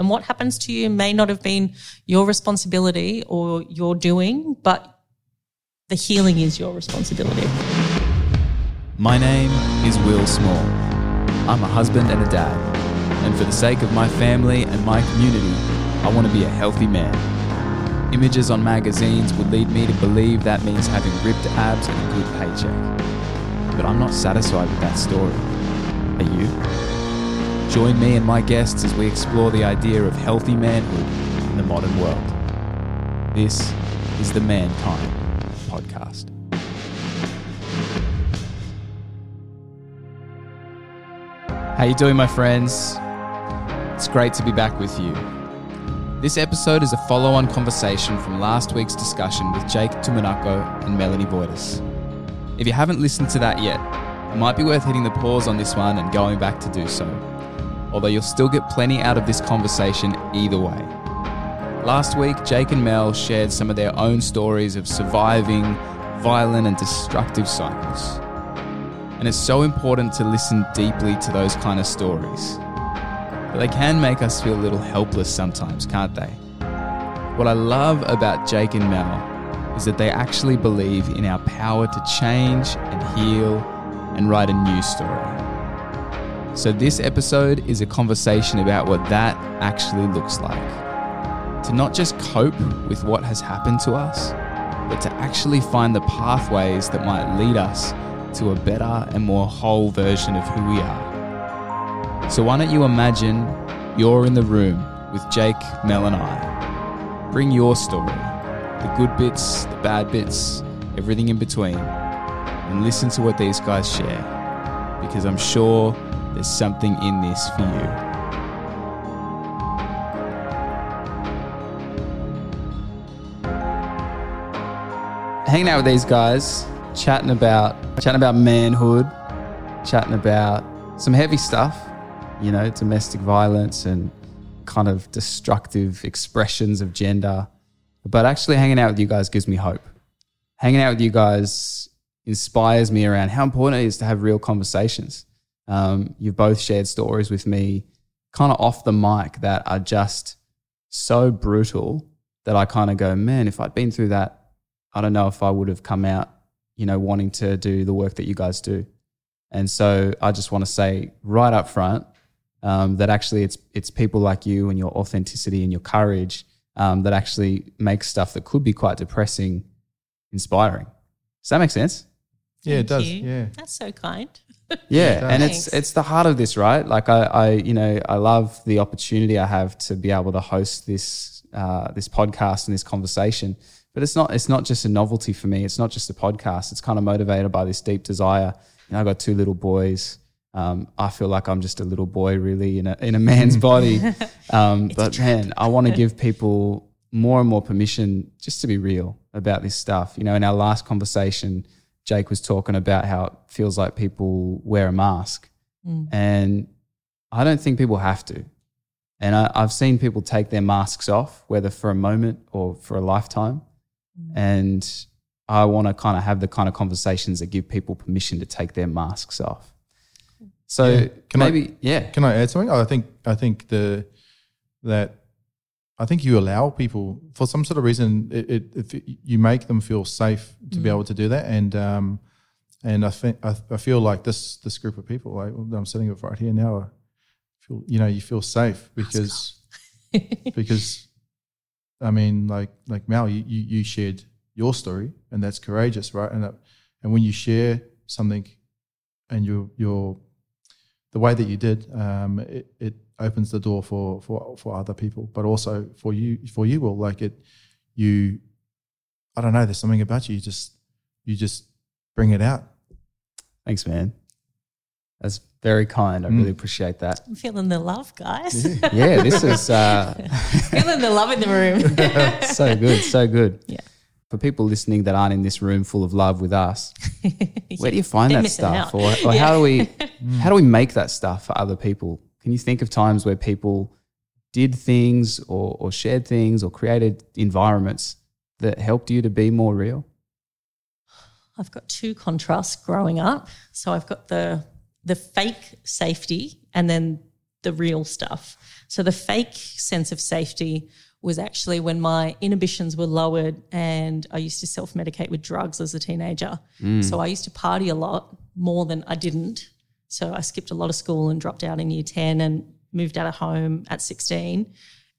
And what happens to you may not have been your responsibility or your doing, but the healing is your responsibility. My name is Will Small. I'm a husband and a dad. And for the sake of my family and my community, I want to be a healthy man. Images on magazines would lead me to believe that means having ripped abs and a good paycheck. But I'm not satisfied with that story. Are you? Join me and my guests as we explore the idea of healthy manhood in the modern world. This is the Mankind Podcast. How you doing, my friends? It's great to be back with you. This episode is a follow-on conversation from last week's discussion with Jake Tumanako and Melanie Wojtas. If you haven't listened to that yet, it might be worth hitting the pause on this one and going back to do so. Although you'll still get plenty out of this conversation either way. Last week, Jake and Mel shared some of their own stories of surviving violent and destructive cycles. And it's so important to listen deeply to those kind of stories. But they can make us feel a little helpless sometimes, can't they? What I love about Jake and Mel is that they actually believe in our power to change and heal and write a new story. So, this episode is a conversation about what that actually looks like. To not just cope with what has happened to us, but to actually find the pathways that might lead us to a better and more whole version of who we are. So, why don't you imagine you're in the room with Jake, Mel, and I? Bring your story the good bits, the bad bits, everything in between and listen to what these guys share because I'm sure there's something in this for you. Hanging out with these guys, chatting about chatting about manhood, chatting about some heavy stuff, you know, domestic violence and kind of destructive expressions of gender. But actually hanging out with you guys gives me hope. Hanging out with you guys inspires me around how important it is to have real conversations. Um, you've both shared stories with me, kind of off the mic, that are just so brutal that I kind of go, man, if I'd been through that, I don't know if I would have come out, you know, wanting to do the work that you guys do. And so I just want to say right up front um, that actually it's it's people like you and your authenticity and your courage um, that actually makes stuff that could be quite depressing inspiring. Does that make sense? Yeah, it does. you. Yeah. That's so kind. Yeah, and it's Thanks. it's the heart of this, right? Like I, I, you know, I love the opportunity I have to be able to host this uh, this podcast and this conversation. But it's not it's not just a novelty for me. It's not just a podcast. It's kind of motivated by this deep desire. You know, I've got two little boys. Um, I feel like I'm just a little boy, really, in a in a man's body. Um, but man, I want to give people more and more permission just to be real about this stuff. You know, in our last conversation, Jake was talking about how it feels like people wear a mask. Mm. And I don't think people have to. And I, I've seen people take their masks off, whether for a moment or for a lifetime. Mm. And I want to kind of have the kind of conversations that give people permission to take their masks off. So Yeah. Can I- yeah. Can I add something? I think I think the that I think you allow people for some sort of reason it, it, if you make them feel safe to be able to do that. And um and I think I, I feel like this this group of people like I'm sitting with right here now I feel you know you feel safe because because I mean like like Mal you, you you shared your story and that's courageous right? And that, and when you share something and you you're the way that you did, um, it, it opens the door for, for for other people, but also for you for you will like it. You, I don't know. There's something about you. You just you just bring it out. Thanks, man. That's very kind. I Mm. really appreciate that. I'm feeling the love, guys. Yeah, this is uh, feeling the love in the room. so good, so good. Yeah. For people listening that aren't in this room full of love with us, where do you find They're that stuff, out. or, or how do we how do we make that stuff for other people? Can you think of times where people did things or, or shared things or created environments that helped you to be more real? I've got two contrasts growing up. So I've got the the fake safety and then the real stuff. So the fake sense of safety was actually when my inhibitions were lowered and I used to self medicate with drugs as a teenager. Mm. So I used to party a lot more than I didn't. So I skipped a lot of school and dropped out in year 10 and moved out of home at 16.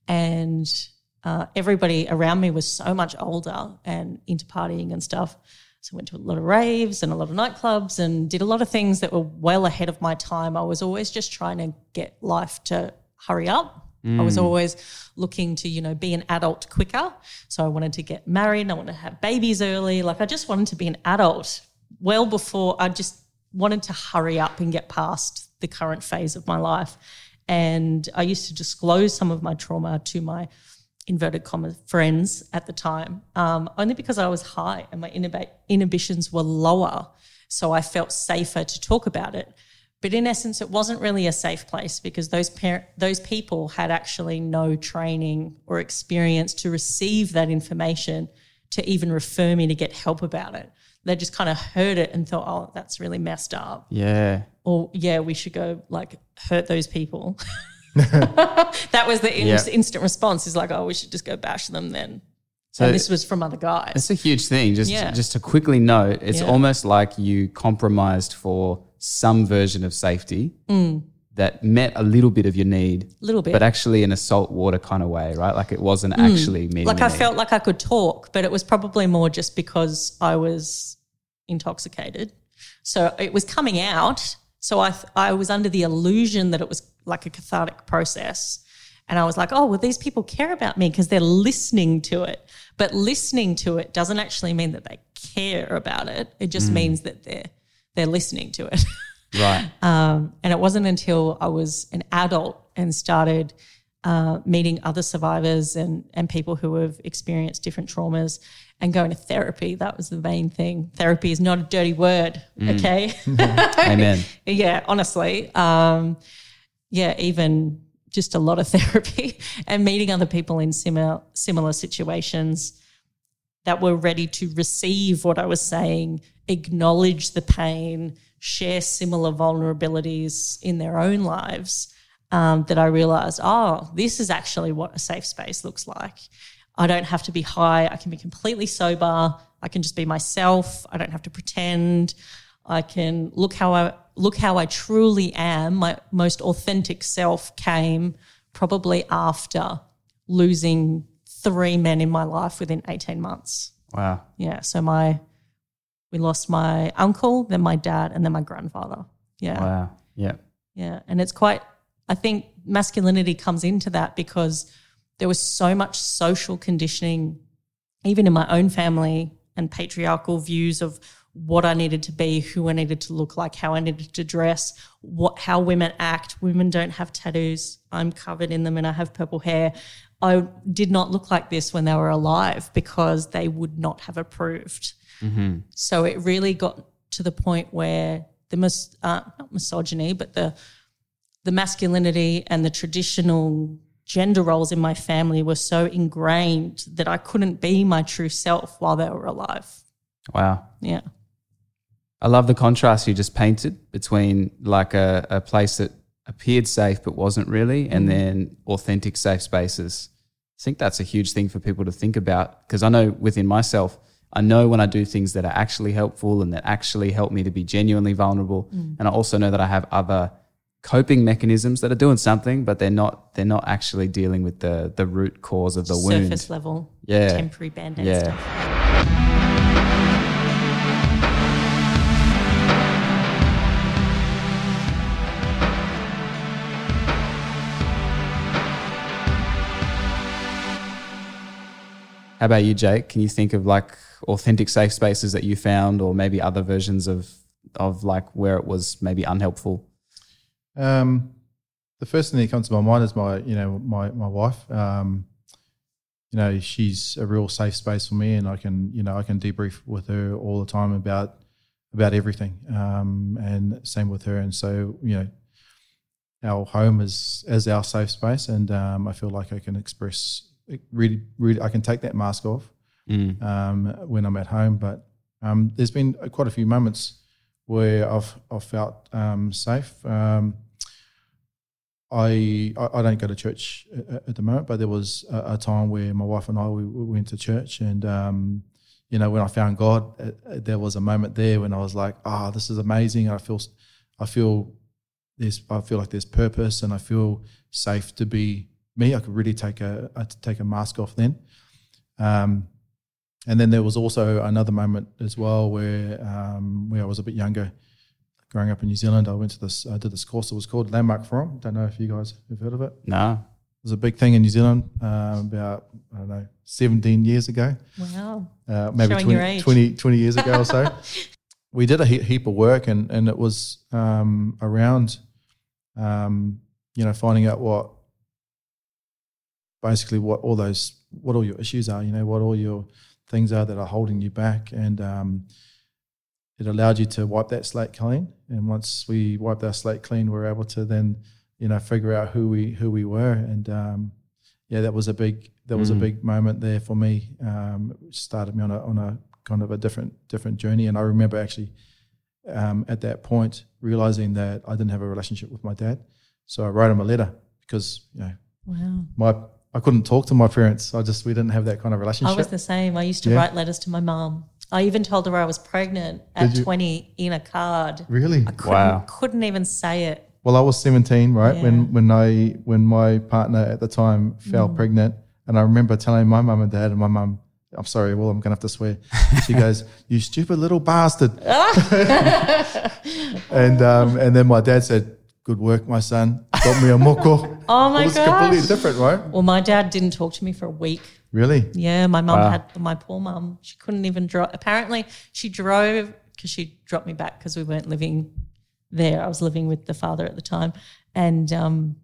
And uh, everybody around me was so much older and into partying and stuff. So I went to a lot of raves and a lot of nightclubs and did a lot of things that were well ahead of my time. I was always just trying to get life to hurry up. I was always looking to, you know, be an adult quicker. So I wanted to get married and I wanted to have babies early. Like I just wanted to be an adult well before I just wanted to hurry up and get past the current phase of my life. And I used to disclose some of my trauma to my inverted commas friends at the time, um, only because I was high and my inhibi- inhibitions were lower. So I felt safer to talk about it. But in essence, it wasn't really a safe place because those par- those people had actually no training or experience to receive that information to even refer me to get help about it. They just kind of heard it and thought, "Oh, that's really messed up," Yeah. or "Yeah, we should go like hurt those people." that was the in- Yeah. instant response. Is like, "Oh, we should just go bash them then." So and this was from other guys. It's a huge thing. Just Yeah. just to quickly note, it's Yeah. almost like you compromised for some version of safety mm. That met a little bit of your need, A Mm. little bit. but actually in a saltwater kind of way, right? Like it wasn't actually meeting. Mm. like I need. felt like I could talk, but it was probably more just because I was intoxicated. So it was coming out. So I th- I was under the illusion that it was like a cathartic process. And I was like, oh, well, these people care about me because they're listening to it. But listening to it doesn't actually mean that they care about it. It just means that they're they're listening to it. right. Um, and it wasn't until I was an adult and started uh, meeting other survivors and, and people who have experienced different traumas and going to therapy. That was the main thing. Therapy is not a dirty word, okay? Amen. yeah, honestly. Um, yeah, even just a lot of therapy and meeting other people in similar similar situations that were ready to receive what I was saying, acknowledge the pain, share similar vulnerabilities in their own lives. Um, that I realized, oh, this is actually what a safe space looks like. I don't have to be high. I can be completely sober. I can just be myself. I don't have to pretend. I can look how I look how I truly am. My most authentic self came probably after losing three men in my life within 18 months. Wow. Yeah. So my we lost my uncle, then my dad, and then my grandfather. Yeah. Wow. Yeah. Yeah. And it's quite, I think masculinity comes into that because there was so much social conditioning, even in my own family, and patriarchal views of what I needed to be, who I needed to look like, how I needed to dress, what how women act. Women don't have tattoos. I'm covered in them and I have purple hair. I did not look like this when they were alive because they would not have approved. So it really got to the point where the mis- uh, not misogyny, but the the masculinity and the traditional gender roles in my family were so ingrained that I couldn't be my true self while they were alive. Wow. Yeah. I love the contrast you just painted between like a, a place that appeared safe but wasn't really, and then authentic safe spaces. I think that's a huge thing for people to think about because I know within myself, I know when I do things that are actually helpful and that actually help me to be genuinely vulnerable. Mm. And I also know that I have other coping mechanisms that are doing something, but they're not they're not actually dealing with the the root cause of the wound. Surface level, Yeah. temporary band-aid Yeah. stuff. How about you, Jake? Can you think of like authentic safe spaces that you found, or maybe other versions of of like where it was maybe unhelpful? Um, the first thing that comes to my mind is my, you know, my my wife. Um, you know, she's a real safe space for me, and I can, you know, I can debrief with her all the time about about everything. Um, and same with her, and so you know, our home is as our safe space, and um, I feel like I can express really, really. I can take that mask off Mm. um, when I'm at home. But um, there's been quite a few moments where I've I've felt um, safe. Um, I, I don't go to church at, at the moment, but there was a, a time where my wife and I we, we went to church, and um, you know when I found God, uh, uh, there was a moment there when I was like, ah, oh, this is amazing. I feel I feel there's I feel like there's purpose, and I feel safe to be me. I could really take a, a take a mask off then. Um, and then there was also another moment as well where um, where I was a bit younger growing up in New Zealand, I went to this, I did this course. It was called Landmark Forum. Don't know if you guys have heard of it. No. It was a big thing in New Zealand uh, about, I don't know, 17 years ago. Wow. Uh, maybe 20, 20, 20, years ago or so. we did a he- heap of work and, and it was um, around, um, you know, finding out what, basically what all those, what all your issues are, you know, what all your things are that are holding you back. And, um, it allowed you to wipe that slate clean. And once we wiped our slate clean, we were able to then, you know, figure out who we who we were. And um, yeah, that was a big that was mm. a big moment there for me. Um, it started me on a on a kind of a different different journey. And I remember actually um, at that point realizing that I didn't have a relationship with my dad. So I wrote him a letter because you know wow. my I couldn't talk to my parents. I just we didn't have that kind of relationship. I was the same. I used to yeah. write letters to my mom. I even told her I was pregnant at 20 in a card. Really? I couldn't, wow. couldn't even say it. Well, I was 17, right? Yeah. When when I when my partner at the time fell mm. pregnant, and I remember telling my mum and dad, and my mum, I'm sorry, well, I'm gonna have to swear. She goes, "You stupid little bastard," and um, and then my dad said, "Good work, my son. Got me a moko." oh my god! It's completely different, right? Well, my dad didn't talk to me for a week. Really? Yeah, my mum wow. had my poor mum. She couldn't even drive. Apparently, she drove because she dropped me back because we weren't living there. I was living with the father at the time, and um,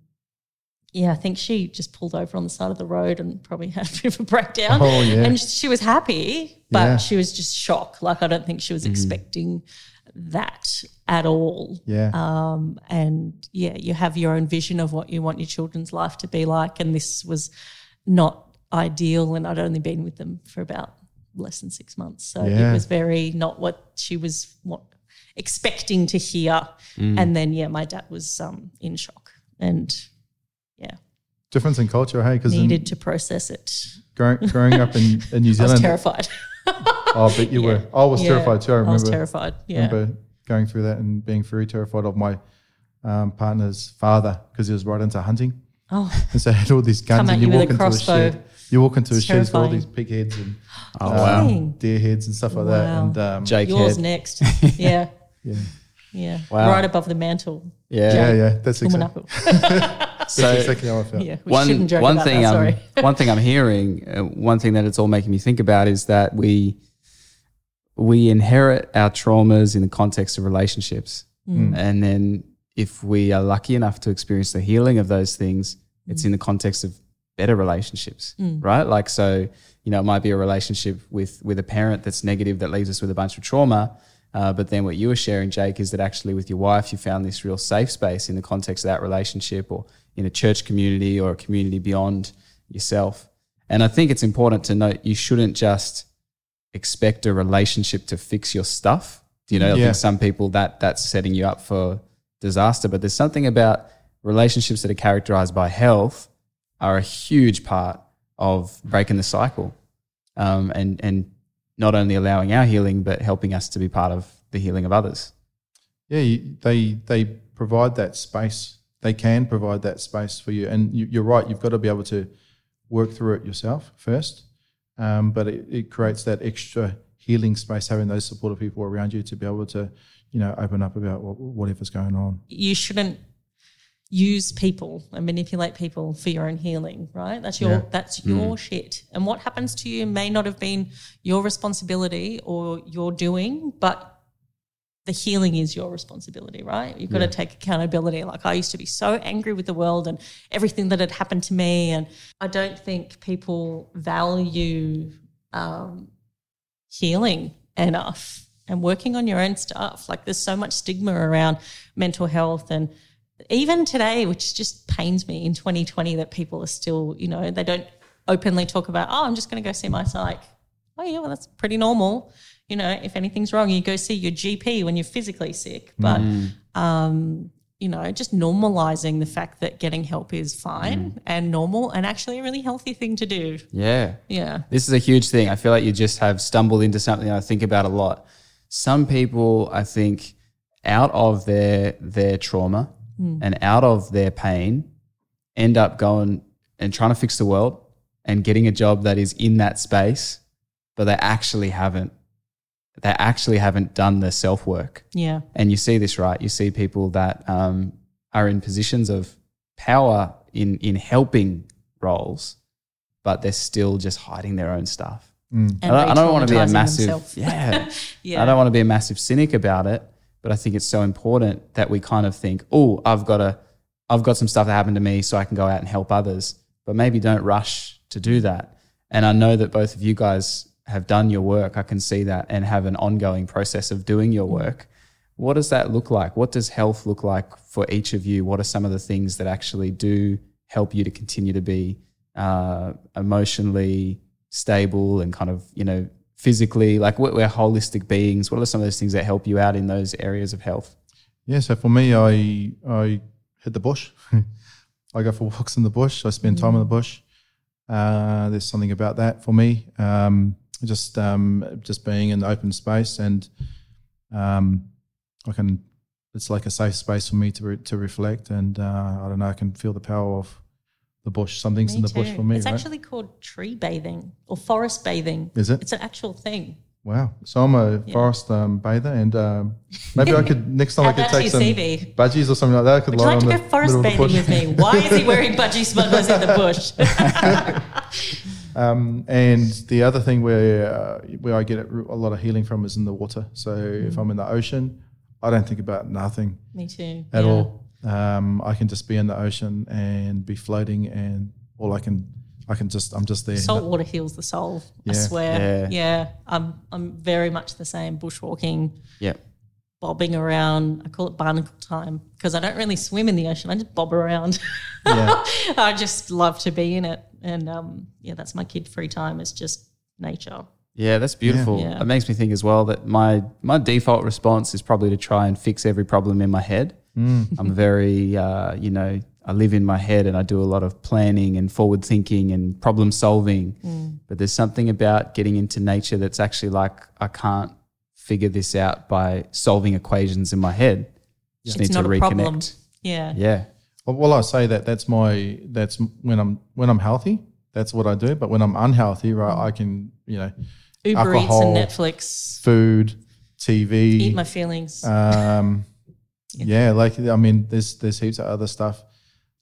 yeah, I think she just pulled over on the side of the road and probably had a bit of a breakdown. Oh yeah, and she was happy, but yeah. she was just shocked. Like I don't think she was mm. expecting that at all. Yeah. Um, and yeah, you have your own vision of what you want your children's life to be like, and this was not ideal, and I'd only been with them for about less than six months. So yeah. it was very not what she was what, expecting to hear. Mm. And then yeah, my dad was um, in shock, and yeah, difference in culture. Hey, because needed to process it. Growing, growing up in, in New Zealand, I was terrified. oh, but you yeah. were. I was yeah. terrified too. I remember. I was terrified. Yeah. remember going through that and being very terrified of my um, partner's father because he was right into hunting. Oh. And so I had all these guns, and you walk into a shed you walk into a shed with all these pig heads and oh, wow. deer heads and stuff like wow. that. And um, Jake yours head. next. Yeah. yeah. Yeah. Wow. Right above the mantle. Yeah. Yeah, yeah. That's exactly. so exactly how I felt. Yeah, one, one thing that, I'm one thing I'm hearing, uh, one thing that it's all making me think about is that we we inherit our traumas in the context of relationships, mm. and then if we are lucky enough to experience the healing of those things, mm. it's in the context of better relationships, mm. right? Like, so, you know, it might be a relationship with, with a parent that's negative that leaves us with a bunch of trauma. Uh, but then what you were sharing, Jake, is that actually with your wife, you found this real safe space in the context of that relationship or in a church community or a community beyond yourself. And I think it's important to note you shouldn't just expect a relationship to fix your stuff. You know, I think some people that that's setting you up for disaster, but there's something about relationships that are characterized by health are a huge part of breaking the cycle um, and, and not only allowing our healing, but helping us to be part of the healing of others. Yeah, you, they, they provide that space. They can provide that space for you. And you, are right, you've got to be able to work through it yourself first. Um, but it, it creates that extra healing space, having those supportive people around you to be able to, you know, open up about whatever's going on. You shouldn't use people and manipulate people for your own healing, right? That's your yeah. that's mm. your shit. And what happens to you may not have been your responsibility or your doing, but the healing is your responsibility, right? You've got yeah. to take accountability. Like I used to be so angry with the world and everything that had happened to me, and I don't think people value um, healing enough and working on your own stuff. Like there's so much stigma around mental health and even today, which just pains me in 2020 that people are still, you know, they don't openly talk about, oh, I'm just going to go see my psych. Oh, yeah, well, that's pretty normal. You know, if anything's wrong, you go see your GP when you're physically sick. But mm. um, you know, just normalizing the fact that getting help is fine and normal and actually a really healthy thing to do. Yeah. Yeah. This is a huge thing. I feel like you just have stumbled into something I think about a lot. Some people, I think, out of their their trauma and out of their pain, end up going and trying to fix the world and getting a job that is in that space, but they actually haven't. They actually haven't done the self work. Yeah. And you see this, right? You see people that um, are in positions of power in in helping roles, but they're still just hiding their own stuff. And I don't, I don't want to be a massive, yeah. Yeah. I don't want to be a massive cynic about it, but I think it's so important that we kind of think, oh, I've got a, I've got some stuff that happened to me, so I can go out and help others. But maybe don't rush to do that. And I know that both of you guys have done your work. I can see that and have an ongoing process of doing your work. What does that look like? What does health look like for each of you? What are some of the things that actually do help you to continue to be uh, emotionally stable and kind of, you know, physically? Like we're, we're holistic beings. What are some of those things that help you out in those areas of health? Yeah, so for me, I I hit the bush. I go for walks in the bush. I spend time in the bush. Uh, there's something about that for me. Um, just um, just being in the open space, and um, I can. It's like a safe space for me to re- to reflect, and uh, I don't know. I can feel the power of the bush. Something's in the bush for me, It's right? actually called tree bathing or forest bathing. Is it? It's an actual thing. Wow. So I'm a forest um, bather, and um, maybe I could next time I could take some CV. budgies or something like that. I could Would you lie like to on go the forest middle of the bathing with me? Why is he wearing budgie smugglers in the bush? Um, and the other thing where uh, where I get a lot of healing from is in the water. So Mm. if I'm in the ocean, I don't think about nothing Me too. at yeah. all. Um, I can just be in the ocean and be floating, and all I can I can just I'm just there. Salt water heals the soul. I swear. Yeah. Yeah. I'm I'm very much the same. Bushwalking, Yeah. bobbing around. I call it barnacle time because I don't really swim in the ocean. I just bob around. Yeah. I just love to be in it. And um, yeah, that's my kid free time. It's just nature. Yeah, that's beautiful. Yeah. It makes me think as well that my my default response is probably to try and fix every problem in my head. I'm very, uh, you know, I live in my head and I do a lot of planning and forward thinking and problem solving. But there's something about getting into nature that's actually like I can't figure this out by solving equations in my head. Just It's need to a reconnect. problem. Yeah. Yeah. Well, well, I say that that's my that's when I'm when I'm healthy. That's what I do. But when I'm unhealthy, right, I can you know Uber Alcohol. Eats and Netflix. food, TV, Eat my feelings. um, yeah, like I mean, there's there's heaps of other stuff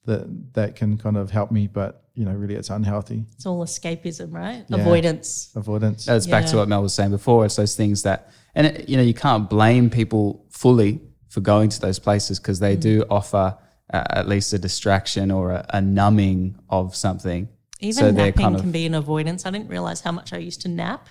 that that can kind of help me, but you know, really, it's unhealthy it's all escapism, right? Yeah. Avoidance. avoidance. That's back to what Mel was saying before. It's those things that, and it, you know, you can't blame people fully for going to those places because they do offer uh, at least a distraction or a, a numbing of something. Even So napping kind of- can be an avoidance. I didn't realize how much I used to nap,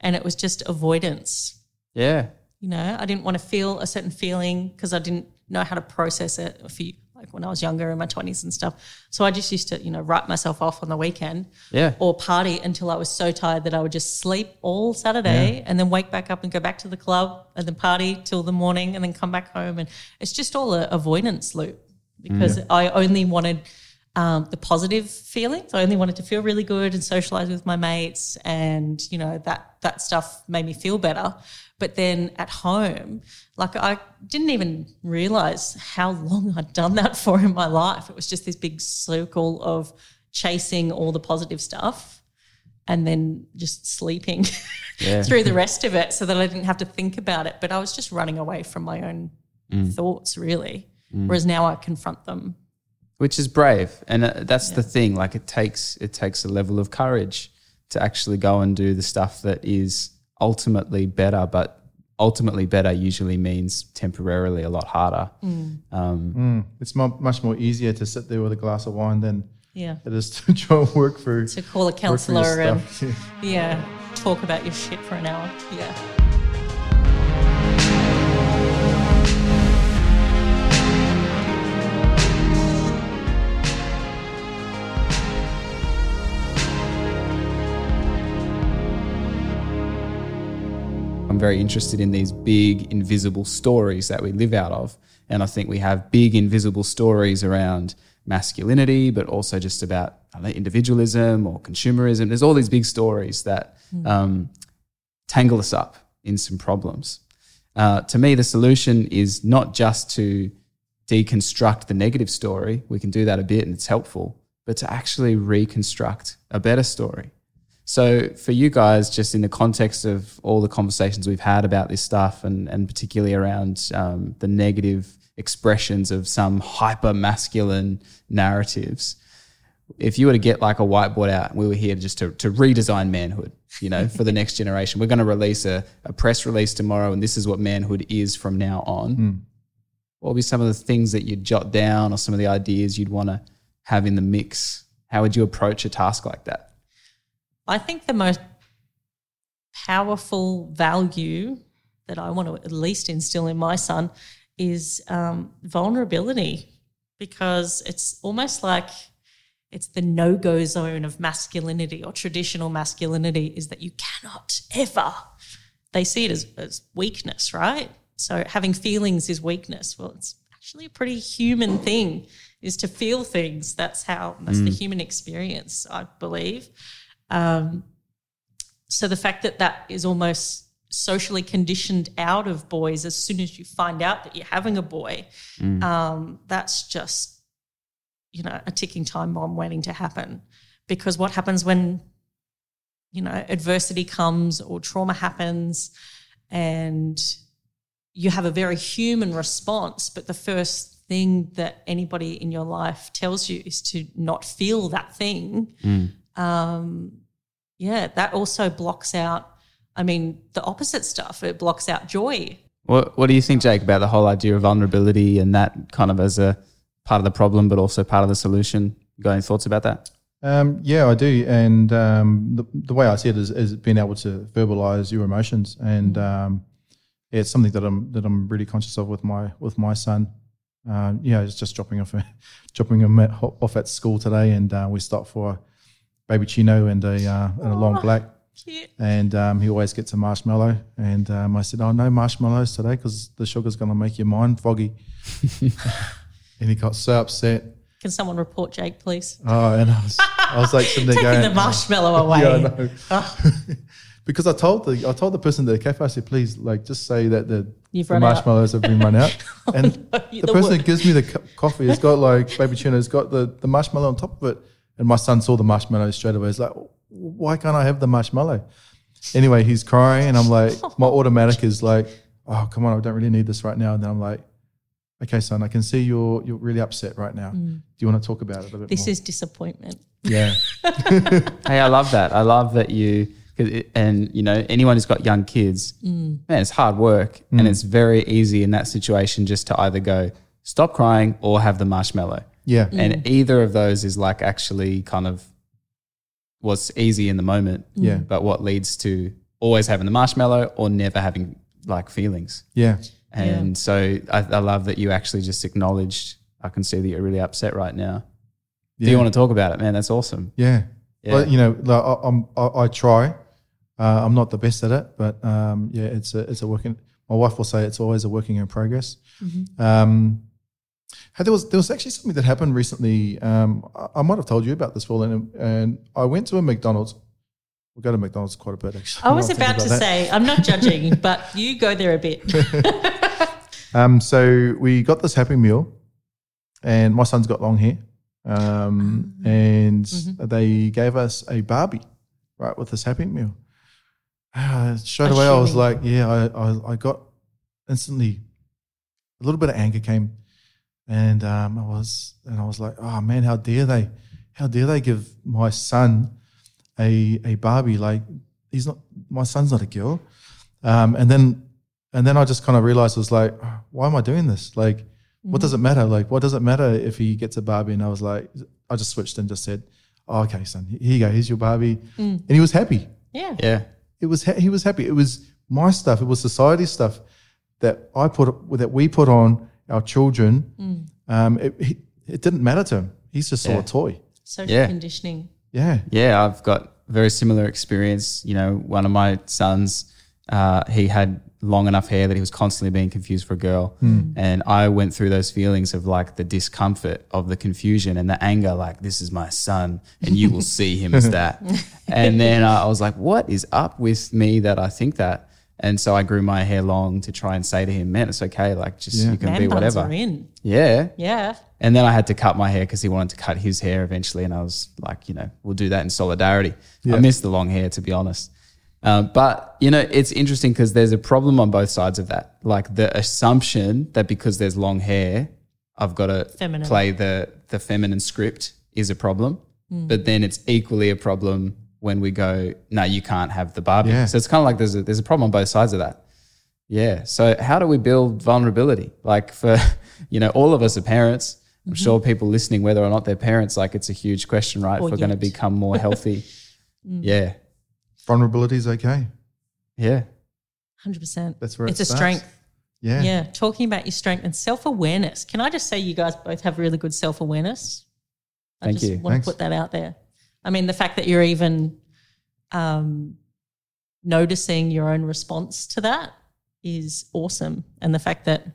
and it was just avoidance. Yeah, You know, I didn't want to feel a certain feeling because I didn't know how to process it. A few, like when I was younger in my twenties and stuff. So I just used to, you know, write myself off on the weekend yeah, or party until I was so tired that I would just sleep all Saturday and then wake back up and go back to the club and then party till the morning and then come back home. And it's just all a avoidance loop because I only wanted um, the positive feelings. I only wanted to feel really good and socialize with my mates, and you know that that stuff made me feel better. But then at home, like I didn't even realize how long I'd done that for in my life. It was just this big circle of chasing all the positive stuff and then just sleeping Yeah. through the rest of it so that I didn't have to think about it. But I was just running away from my own thoughts, really. Whereas now I confront them. which is brave, and uh, that's the thing. Like it takes it takes a level of courage to actually go and do the stuff that is ultimately better, but ultimately better usually means temporarily a lot harder. Um, It's mu much more easier to sit there with a glass of wine than Yeah. it is to try and work through. To call a work through your counselor and stuff. yeah, talk about your shit for an hour. Yeah. Very interested in these big invisible stories that we live out of And I think we have big invisible stories around masculinity, but also just about know, individualism or consumerism. There's all these big stories that um, tangle us up in some problems. Uh, to me, the solution is not just to deconstruct the negative story. We can do that a bit and it's helpful, but to actually reconstruct a better story. So, for you guys, just in the context of all the conversations we've had about this stuff, and, and particularly around um, the negative expressions of some hyper masculine narratives, if you were to get like a whiteboard out, we were here just to, to redesign manhood, you know, for the next generation. We're going to release a, a press release tomorrow, and this is what manhood is from now on. Mm. What would be some of the things that you'd jot down or some of the ideas you'd want to have in the mix? How would you approach a task like that? I think the most powerful value that I want to at least instill in my son is um, vulnerability because it's almost like it's the no go zone of masculinity or traditional masculinity is that you cannot ever. They see it as, as weakness, right? So having feelings is weakness. Well, it's actually a pretty human thing is to feel things. That's how, that's mm. the human experience, I believe. Um, so the fact that that is almost socially conditioned out of boys as soon as you find out that you're having a boy, mm. um, that's just, you know, a ticking time bomb waiting to happen. Because what happens when, you know, adversity comes or trauma happens and you have a very human response, but the first thing that anybody in your life tells you is to not feel that thing. Mm. Um, yeah, that also blocks out, I mean, the opposite stuff. It blocks out joy. What, what do you think, Jake, about the whole idea of vulnerability and that kind of as a part of the problem, but also part of the solution? got any thoughts about that? Um, yeah, I do. And um, the, the way I see it is, is being able to verbalize your emotions. And um, yeah, it's something that I'm that I'm really conscious of with my with my son. Uh, yeah, it's just dropping off dropping him at, off at school today, and uh, we stopped for babyccino and a uh, and a long oh, black. Cute. And um, he always gets a marshmallow. And um, I said, "Oh, no marshmallows today because the sugar's going to make your mind foggy." and he got so upset. Can someone report Jake, please? Oh, and I was, I was like sitting there Taking going, the marshmallow away. yeah, I know. Oh. because I told the I told the person at the cafe, I said, please, like, just say that the, the marshmallows out. have been run out. oh, and no, the, the person that gives me the co- coffee has got like baby tuna has got the, the marshmallow on top of it. And my son saw the marshmallow straight away. He's like, why can't I have the marshmallow? Anyway, he's crying, and I'm like, my automatic is like, oh, come on, I don't really need this right now. And then I'm like, okay, son, I can see you're you're really upset right now. Mm. Do you want to talk about it a bit this more? is disappointment. Yeah. hey, I love that. I love that you and you know anyone who's got young kids, mm. man, it's hard work, mm. and it's very easy in that situation just to either go stop crying or have the marshmallow. Yeah. Mm. And either of those is like actually kind of what's easy in the moment. Yeah. But what leads to always having the marshmallow or never having like feelings. Yeah. And yeah. so I, I, love that you actually just acknowledged, I can see that you're really upset right now. Yeah. Do you want to talk about it, man? That's awesome. Yeah. yeah. Well, you know, like I, I'm, I, I try. Uh, I'm not the best at it, but um, yeah, it's a, it's a working, my wife will say it's always a working in progress. Mm-hmm. Um, Hey, there was there was actually something that happened recently. Um, I, I, might have told you about this, Paul, and, and I went to a McDonald's. We go to McDonald's quite a bit, actually. I was about, about to that. say, I'm not judging, but you go there a bit. um, so we got this Happy Meal, and my son's got long hair, um, mm-hmm. and mm-hmm. they gave us a Barbie, right, with this Happy Meal. Uh, straight away, I was like, yeah, I, I, I got instantly a little bit of anger came and um, I was and I was like, oh man, how dare they? How dare they give my son a a Barbie? Like he's not my son's not a girl. Um, and then and then I just kind of realized I was like, oh, why am I doing this? Like, mm-hmm. what does it matter? Like, what does it matter if he gets a Barbie? And I was like, I just switched and just said, oh, okay, son, here you go, here's your Barbie, mm. and he was happy. Yeah, yeah, it was ha- he was happy. It was my stuff. It was society stuff that I put that we put on our children, mm. um, it, it didn't matter to him. He's just saw a toy. Social yeah. conditioning. Yeah. Yeah, I've got very similar experience. You know, one of my sons, uh, he had long enough hair that he was constantly being confused for a girl. Hmm. And I went through those feelings of like the discomfort of the confusion and the anger, like, this is my son and you will see him as that. And then I was like, what is up with me that I think that? And so I grew my hair long to try and say to him, man, it's okay. Like, just Yeah. you can Man be buns whatever. are in. Yeah. Yeah. And then I had to cut my hair because he wanted to cut his hair eventually. And I was like, you know, we'll do that in solidarity. Yeah. I miss the long hair, to be honest. Um, but, you know, it's interesting because there's a problem on both sides of that. Like the assumption that because there's long hair, I've got to Feminine. play the, the feminine script is a problem. Hmm. But then it's equally a problem when we go, no, you can't have the Barbie. Yeah. So it's kind of like there's a, there's a problem on both sides of that. Yeah. So how do we build vulnerability? Like for, you know, all of us are parents. I'm Mm-hmm. sure people listening, whether or not they're parents, like it's a huge question, right? Or if we're going to become more healthy. Mm. yeah. Vulnerability is okay. Yeah. 100%. That's where it it's a strength. Yeah. Yeah. Talking about your strength and self awareness. Can I just say you guys both have really good self awareness? I Thank just you. want Thanks. to put that out there. I mean, the fact that you're even um, noticing your own response to that is awesome. And the fact that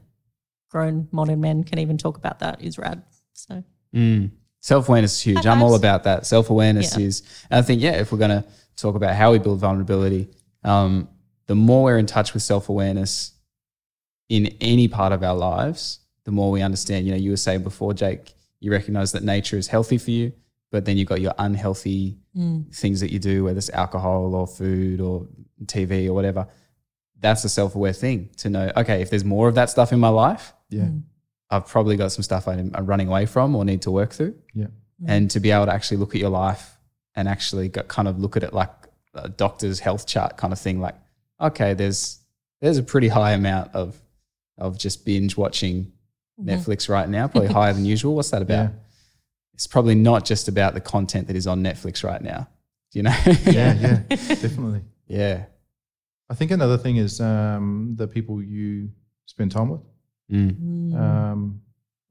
grown modern men can even talk about that is rad. So, Mm. Self awareness is huge. I'm all about that. Self awareness Yeah. is, and I think, yeah, if we're going to talk about how we build vulnerability, um, the more we're in touch with self awareness in any part of our lives, the more we understand. You know, you were saying before, Jake, you recognize that nature is healthy for you, but then you've got your unhealthy mm. things that you do, whether it's alcohol or food or TV or whatever. That's a self aware thing to know, okay, if there's more of that stuff in my life, Yeah. Mm. I've probably got some stuff I'm I'm running away from or need to work through Yeah. Mm. and to be able to actually look at your life and actually go, kind of look at it like a doctor's health chart kind of thing like okay there's there's a pretty high amount of of just binge watching mm-hmm. Netflix right now probably higher than usual what's that about Yeah. It's probably not just about the content that is on Netflix right now do you know Yeah. Yeah. Definitely. yeah I think another thing is um, the people you spend time with. Mm. Um,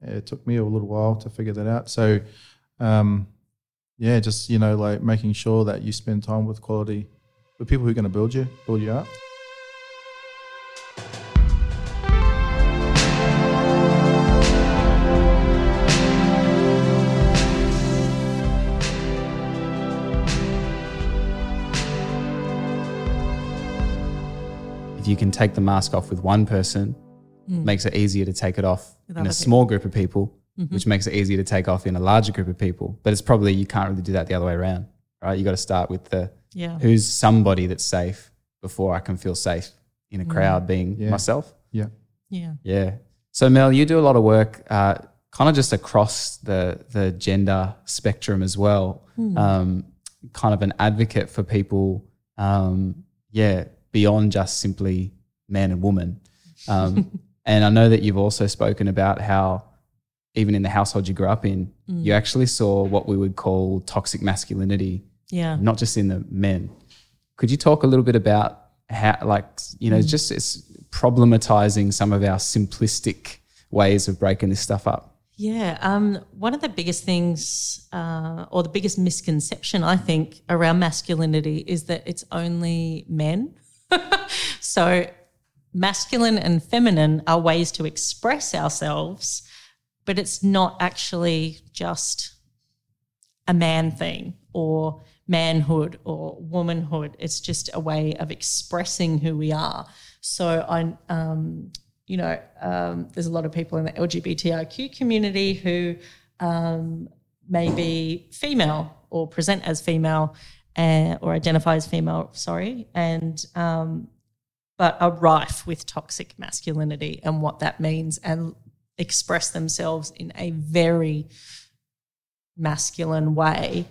it took me a little while to figure that out. So, um, yeah, just you know, like making sure that you spend time with quality with people who are going to build you, build you up. If you can take the mask off with one person makes it easier to take it off With in a small group of people which makes it easier to take off in a larger group of people. But it's probably you can't really do that the other way around right? You got to start with the yeah. who's somebody that's safe before i can feel safe in a crowd being Yeah. myself. Yeah, Yeah. yeah. So mel you do a lot of work uh, kind of just across the the gender spectrum as well. Um, kind of an advocate for people. Um, yeah beyond just simply man and woman um, and i know that you've also spoken about how even in the household you grew up in you actually saw what we would call toxic masculinity Yeah. not just in the men. Could you talk a little bit about how, like, you know, just it's problematizing some of our simplistic ways of breaking this stuff up? Yeah, um, one of the biggest things, uh, or the biggest misconception, I think, around masculinity is that it's only men. so, masculine and feminine are ways to express ourselves, but it's not actually just a man thing or manhood or womanhood. It's just a way of expressing who we are. So I, um, you know, um, there's a lot of people in the LGBTIQ community who um, may be female or present as female uh, or identify as female. Sorry, and um, but are rife with toxic masculinity and what that means and express themselves in a very masculine way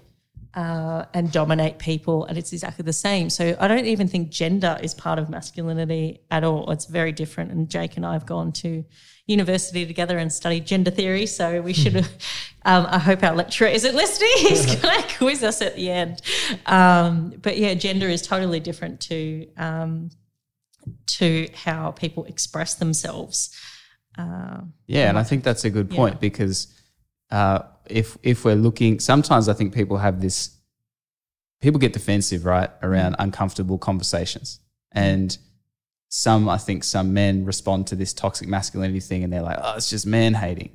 uh, and dominate people. And it's exactly the same. So I don't even think gender is part of masculinity at all. It's very different. And Jake and I have gone to university together and studied gender theory. So we should have, um, I hope our lecturer isn't listening. He's going to quiz us at the end. Um, but yeah, gender is totally different to, um, to how people express themselves. Uh, Yeah, and I think that's a good point because uh, if if we're looking, sometimes I think people have this, people get defensive, right, around uncomfortable conversations, and some I think some men respond to this toxic masculinity thing and they're like, oh, it's just man hating.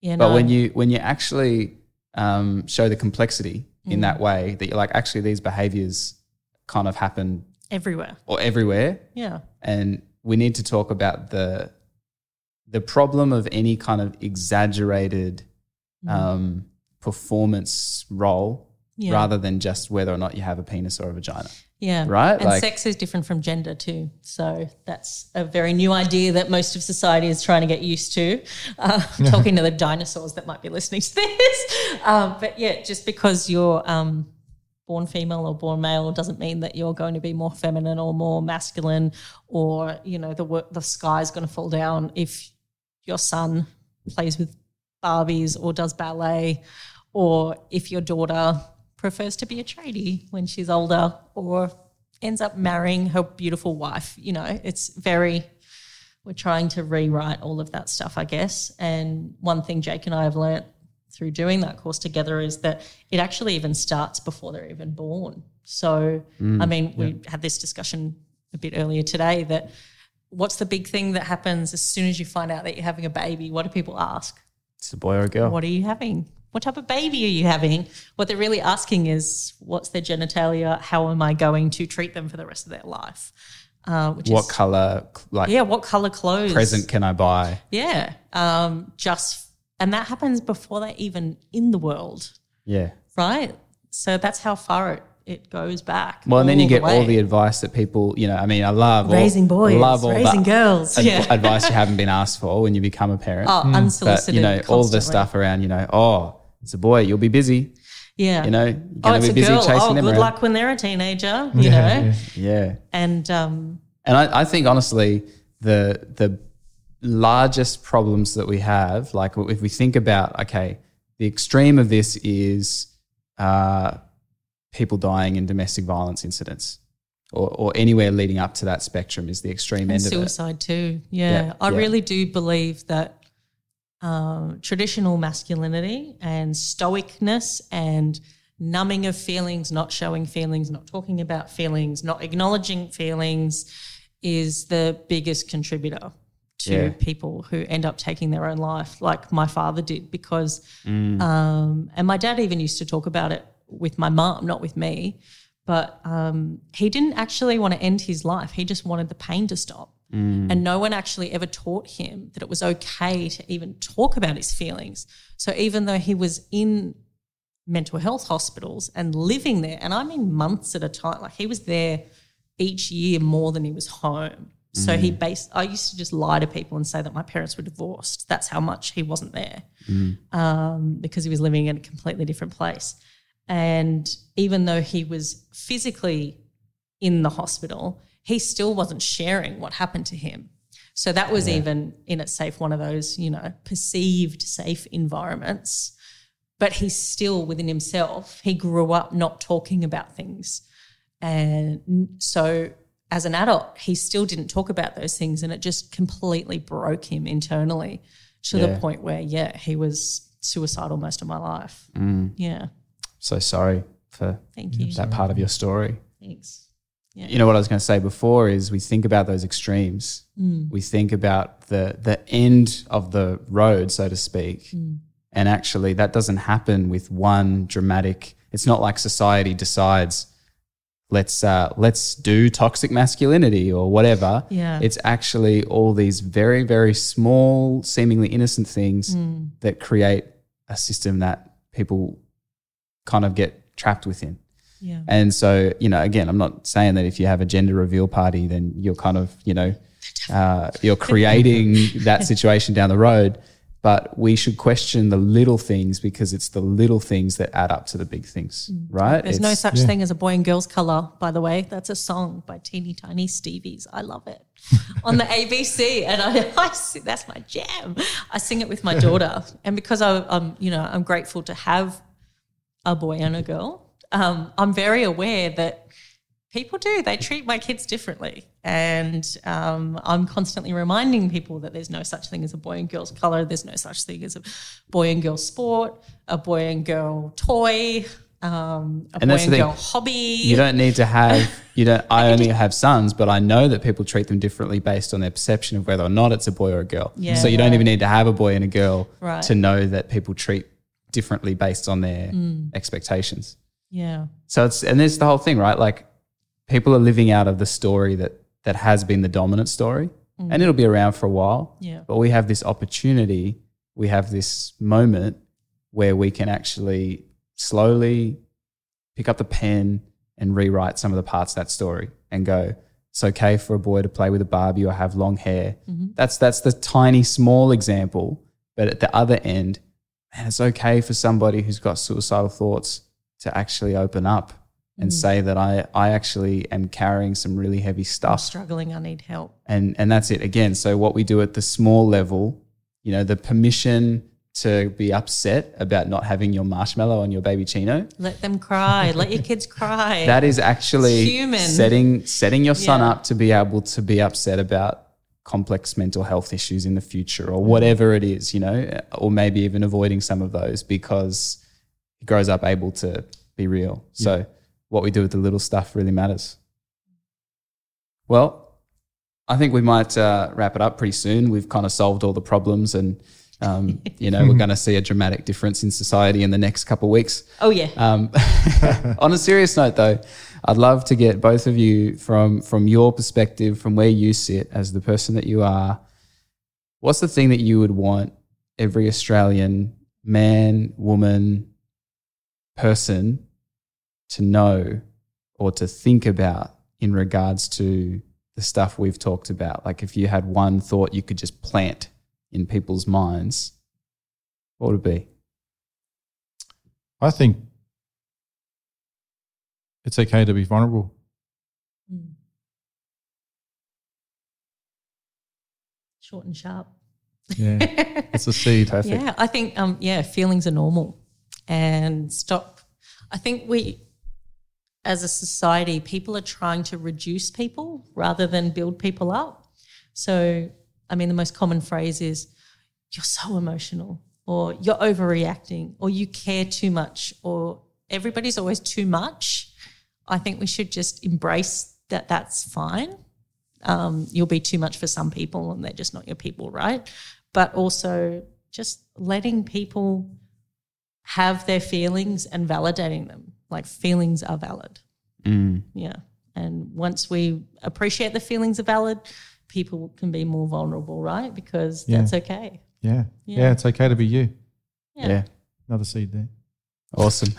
Yeah, But no. when you when you actually um, show the complexity Mm. in that way, that you're like, actually, these behaviors kind of happen everywhere. or everywhere, Yeah. and we need to talk about the the problem of any kind of exaggerated um, performance role Yeah. rather than just whether or not you have a penis or a vagina. Yeah. Right? And Like- sex is different from gender too. So that's a very new idea that most of society is trying to get used to. Uh, talking to the dinosaurs that might be listening to this. Um, but yeah, just because you're um, born female or born male doesn't mean that you're going to be more feminine or more masculine or, you know, the, the sky's going to fall down if your son plays with Barbies or does ballet or if your daughter prefers to be a tradie when she's older or ends up marrying her beautiful wife. You know, it's very, we're trying to rewrite all of that stuff, I guess. And one thing Jake and I have learnt through doing that course together is that it actually even starts before they're even born. So, I mm, mean, we had this discussion a bit earlier today that what's the big thing that happens as soon as you find out that you're having a baby? What do people ask? It's a boy or a girl. What are you having? What type of baby are you having? What they're really asking is, what's their genitalia? How am I going to treat them for the rest of their life? Uh, which What is, color, like yeah, what color clothes? present can I buy? Yeah, um, just and that happens before they're even in the world, Yeah. right? So that's how far it, it goes back. Well, and then you all get all the advice that people, you know, I mean, I love all- raising boys, love all raising the girls. ad- yeah, advice you haven't been asked for when you become a parent. oh, but unsolicited. you know, all the stuff around, you know, oh, it's a boy, you'll be busy. Yeah, You know, you're oh, gonna it's be a busy girl. chasing Oh, them good around. luck when they're a teenager. You Yeah, know, yeah. Yeah. and um, And I, I think honestly, the the largest problems that we have, like if we think about, okay, the extreme of this is uh, people dying in domestic violence incidents, or, or anywhere leading up to that spectrum is the extreme and end of it. suicide too. Yeah, Yeah, I yeah. really do believe that um, traditional masculinity and stoicness and numbing of feelings, not showing feelings, not talking about feelings, not acknowledging feelings is the biggest contributor to Yeah. people who end up taking their own life, like my father did, because, Mm. um, and my dad even used to talk about it with my mum, not with me, but um, he didn't actually want to end his life. He just wanted the pain to stop. And no one actually ever taught him that it was okay to even talk about his feelings. So even though he was in mental health hospitals and living there, and I mean months at a time, like he was there each year more than he was home. So he based, I used to just lie to people and say that my parents were divorced. That's how much he wasn't there um, because he was living in a completely different place. And even though he was physically in the hospital, he still wasn't sharing what happened to him. So that was even in itself one of those, you know, perceived safe environments. But he's still within himself. He grew up not talking about things. And so as an adult, he still didn't talk about those things. And it just completely broke him internally to Yeah. the point where, yeah, he was suicidal most of my life. Mm. Yeah. So sorry for Thank you. that part of your story. Thanks. You know what I was going to say before is we think about those extremes. Mm. We think about the the end of the road, so to speak, mm. and actually that doesn't happen with one dramatic. It's not like society decides let's uh, let's do toxic masculinity or whatever. Yeah. it's actually all these very very small, seemingly innocent things mm. that create a system that people kind of get trapped within. Yeah. And so, you know, again, I'm not saying that if you have a gender reveal party, then you're kind of, you know, uh, you're creating that situation down the road. But we should question the little things because it's the little things that add up to the big things, right? There's no It's- such thing as a boy and girl's color, by the way. That's a song by Teeny Tiny Stevies. I love it on the ABC, and I, I sing, that's my jam. I sing it with my daughter, and because I, I'm, you know, I'm grateful to have a boy and a girl. Um, I'm very aware that people do they treat my kids differently, and um, I'm constantly reminding people that there's no such thing as a boy and girl's color. There's no such thing as a boy and girl sport, a boy and girl toy. um, a And boy that's and the thing. girl hobby. You don't need to have you don't I only have sons, but I know that people treat them differently based on their perception of whether or not it's a boy or a girl. Yeah. So you don't even need to have a boy and a girl Right. to know that people treat differently based on their Mm. expectations. yeah. So it's and there's the whole thing, right? Like people are living out of the story that that has been the dominant story, and it'll be around for a while. Yeah. But we have this opportunity, we have this moment where we can actually slowly pick up the pen and rewrite some of the parts of that story and go, it's okay for a boy to play with a Barbie or have long hair. That's that's the tiny small example. But at the other end, man, it's okay for somebody who's got suicidal thoughts to actually open up and mm. say that I, I actually am carrying some really heavy stuff Struggling, I need help. and and that's it again so what we do at the small level you know the permission to be upset about not having your marshmallow on your babyccino Let them cry. Let your kids cry. that is actually It's human. setting setting your son Yeah. up to be able to be upset about complex mental health issues in the future or whatever it is you know or maybe even avoiding some of those because he grows up able to be real so what we do with the little stuff really matters well I think we might uh, wrap it up pretty soon. We've kind of solved all the problems, and um, you know we're going to see a dramatic difference in society in the next couple of weeks. oh yeah. Um, on a serious note, though, I'd love to get both of you from from your perspective, from where you sit as the person that you are. What's the thing that you would want every Australian man, woman, person to know or to think about in regards to the stuff we've talked about? Like, if you had one thought you could just plant in people's minds, what would it be? I think it's okay to be vulnerable. Mm. Short and sharp. Yeah, it's a seed. Perfect. Yeah, I think um, yeah, feelings are normal, and stop. I think we, as a society, people are trying to reduce people rather than build people up. So, I mean, the most common phrase is, "You're so emotional," or "You're overreacting," or "You care too much," or everybody's always too much. I think we should just embrace that. That's fine um, you'll be too much for some people and they're just not your people, right? But also just letting people have their feelings and validating them. Like feelings are valid. Mm. Yeah. And once we appreciate the feelings are valid, people can be more vulnerable, right? Because Yeah. that's okay. Yeah. Yeah. yeah, it's okay to be you. Yeah. yeah. Another seed there. Awesome.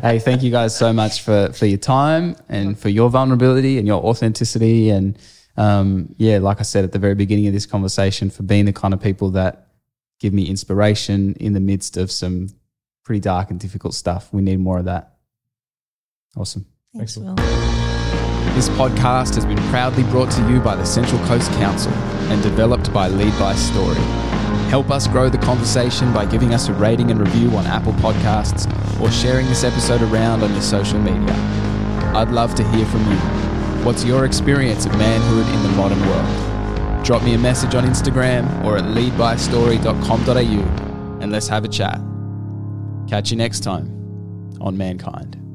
hey, thank you guys so much for for your time and for your vulnerability and your authenticity and um, yeah, like I said at the very beginning of this conversation, for being the kind of people that give me inspiration in the midst of some pretty dark and difficult stuff. We need more of that. Awesome. Thanks, Will. This podcast has been proudly brought to you by the Central Coast Council and developed by Lead by Story. Help us grow the conversation by giving us a rating and review on Apple Podcasts or sharing this episode around on your social media. I'd love to hear from you. What's your experience of manhood in the modern world? Drop me a message on Instagram or at leadbystory.com.au and let's have a chat. Catch you next time on Mankind.